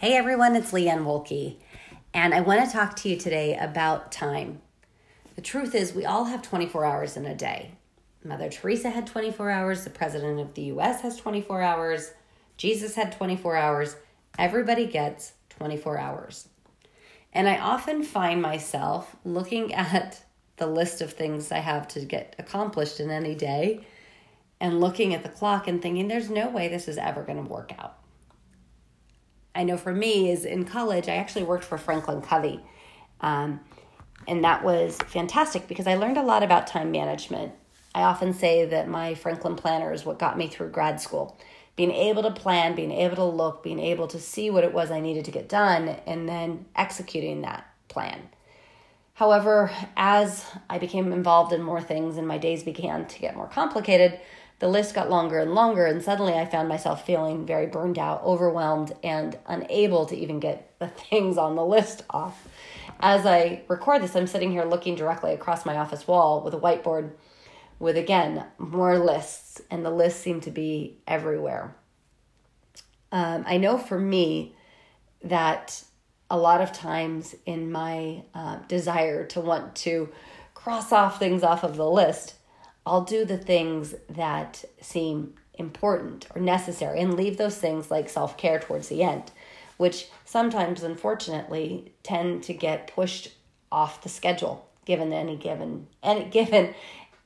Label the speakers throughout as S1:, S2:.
S1: Hey everyone, it's Leanne Wolke, and I want to talk to you today about time. The truth is, we all have 24 hours in a day. Mother Teresa had 24 hours, the President of the US has 24 hours, Jesus had 24 hours. Everybody gets 24 hours. And I often find myself looking at the list of things I have to get accomplished in any day and looking at the clock and thinking, there's no way this is ever going to work out. I know for me is in college, I actually worked for Franklin Covey. Um, and that was fantastic because I learned a lot about time management. I often say that my Franklin planner is what got me through grad school. Being able to plan, being able to look, being able to see what it was I needed to get done, and then executing that plan. However, as I became involved in more things and my days began to get more complicated, the list got longer and longer, and suddenly I found myself feeling very burned out, overwhelmed, and unable to even get the things on the list off. As I record this, I'm sitting here looking directly across my office wall with a whiteboard with again more lists, and the lists seem to be everywhere. Um, I know for me that a lot of times in my uh, desire to want to cross off things off of the list, I'll do the things that seem important or necessary and leave those things like self care towards the end, which sometimes, unfortunately, tend to get pushed off the schedule given any given any given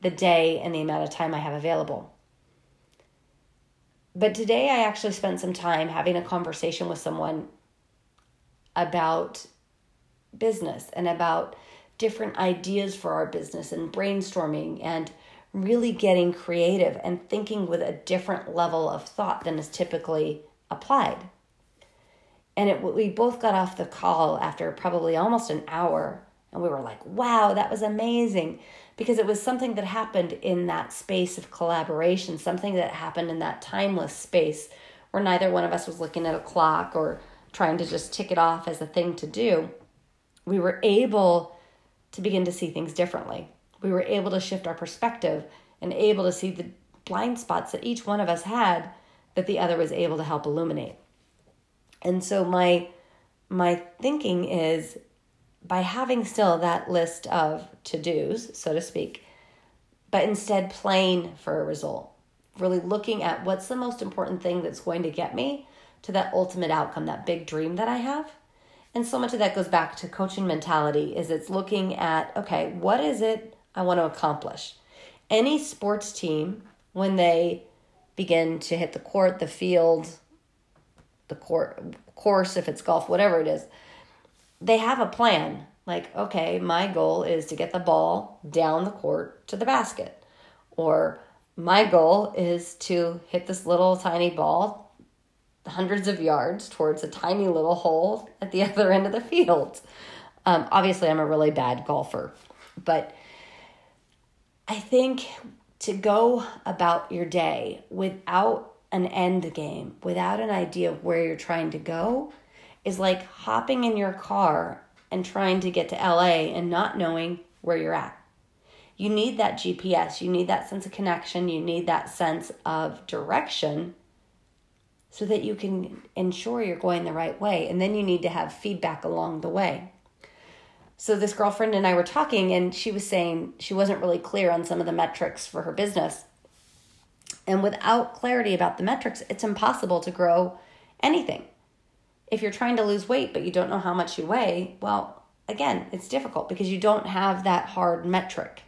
S1: the day and the amount of time I have available. But today I actually spent some time having a conversation with someone about business and about different ideas for our business and brainstorming and really getting creative and thinking with a different level of thought than is typically applied. And it, we both got off the call after probably almost an hour, and we were like, wow, that was amazing. Because it was something that happened in that space of collaboration, something that happened in that timeless space where neither one of us was looking at a clock or trying to just tick it off as a thing to do. We were able to begin to see things differently we were able to shift our perspective and able to see the blind spots that each one of us had that the other was able to help illuminate. And so my my thinking is by having still that list of to-dos, so to speak, but instead playing for a result. Really looking at what's the most important thing that's going to get me to that ultimate outcome, that big dream that I have. And so much of that goes back to coaching mentality is it's looking at, okay, what is it I want to accomplish. Any sports team, when they begin to hit the court, the field, the court, course, if it's golf, whatever it is, they have a plan. Like, okay, my goal is to get the ball down the court to the basket. Or my goal is to hit this little tiny ball hundreds of yards towards a tiny little hole at the other end of the field. Um, obviously, I'm a really bad golfer, but I think to go about your day without an end game, without an idea of where you're trying to go, is like hopping in your car and trying to get to LA and not knowing where you're at. You need that GPS, you need that sense of connection, you need that sense of direction so that you can ensure you're going the right way. And then you need to have feedback along the way. So this girlfriend and I were talking, and she was saying she wasn't really clear on some of the metrics for her business. And without clarity about the metrics, it's impossible to grow anything. If you're trying to lose weight, but you don't know how much you weigh, well, again, it's difficult because you don't have that hard metric.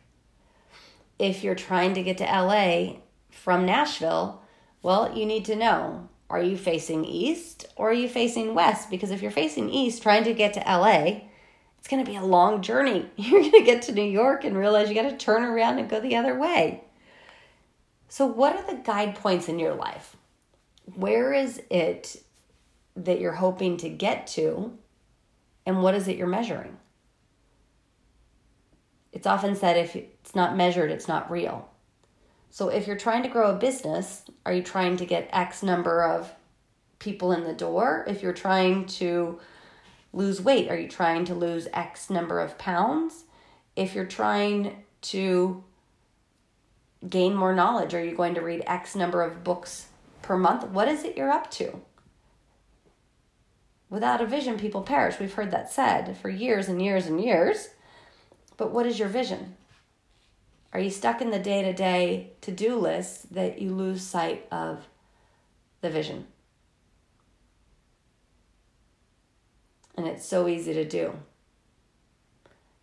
S1: If you're trying to get to LA from Nashville, well, you need to know are you facing east or are you facing west? Because if you're facing east, trying to get to LA, it's going to be a long journey. You're going to get to New York and realize you got to turn around and go the other way. So, what are the guide points in your life? Where is it that you're hoping to get to? And what is it you're measuring? It's often said if it's not measured, it's not real. So, if you're trying to grow a business, are you trying to get X number of people in the door? If you're trying to lose weight? Are you trying to lose X number of pounds? If you're trying to gain more knowledge, are you going to read X number of books per month? What is it you're up to? Without a vision, people perish. We've heard that said for years and years and years. But what is your vision? Are you stuck in the day to day to do list that you lose sight of the vision? And it's so easy to do.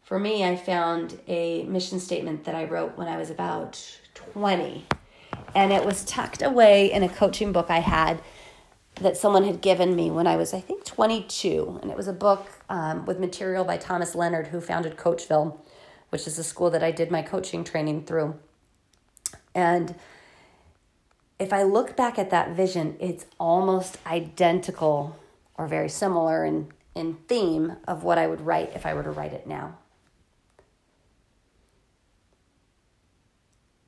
S1: For me, I found a mission statement that I wrote when I was about 20, and it was tucked away in a coaching book I had that someone had given me when I was, I think, 22. And it was a book um, with material by Thomas Leonard, who founded Coachville, which is a school that I did my coaching training through. And if I look back at that vision, it's almost identical or very similar in, in theme of what I would write if I were to write it now.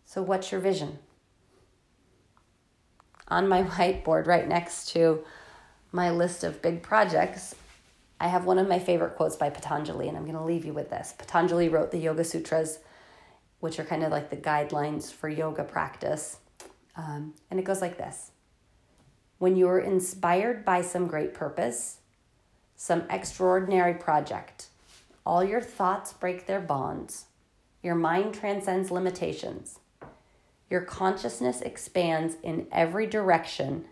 S1: So, what's your vision? on my whiteboard right next to my list of big projects, I have one of my favorite quotes by Patanjali, and I'm going to leave you with this. Patanjali wrote the Yoga Sutras, which are kind of like the guidelines for yoga practice. Um, and it goes like this When you're inspired by some great purpose, some extraordinary project, all your thoughts break their bonds, your mind transcends limitations your consciousness expands in every direction,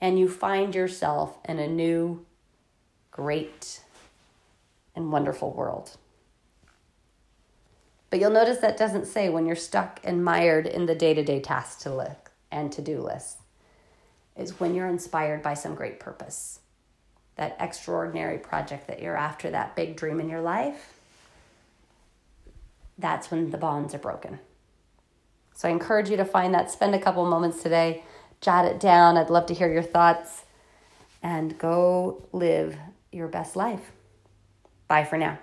S1: and you find yourself in a new, great, and wonderful world. But you'll notice that doesn't say when you're stuck and mired in the day to day tasks to list and to do lists. It's when you're inspired by some great purpose, that extraordinary project that you're after, that big dream in your life. That's when the bonds are broken. So I encourage you to find that. Spend a couple moments today, jot it down. I'd love to hear your thoughts and go live your best life. Bye for now.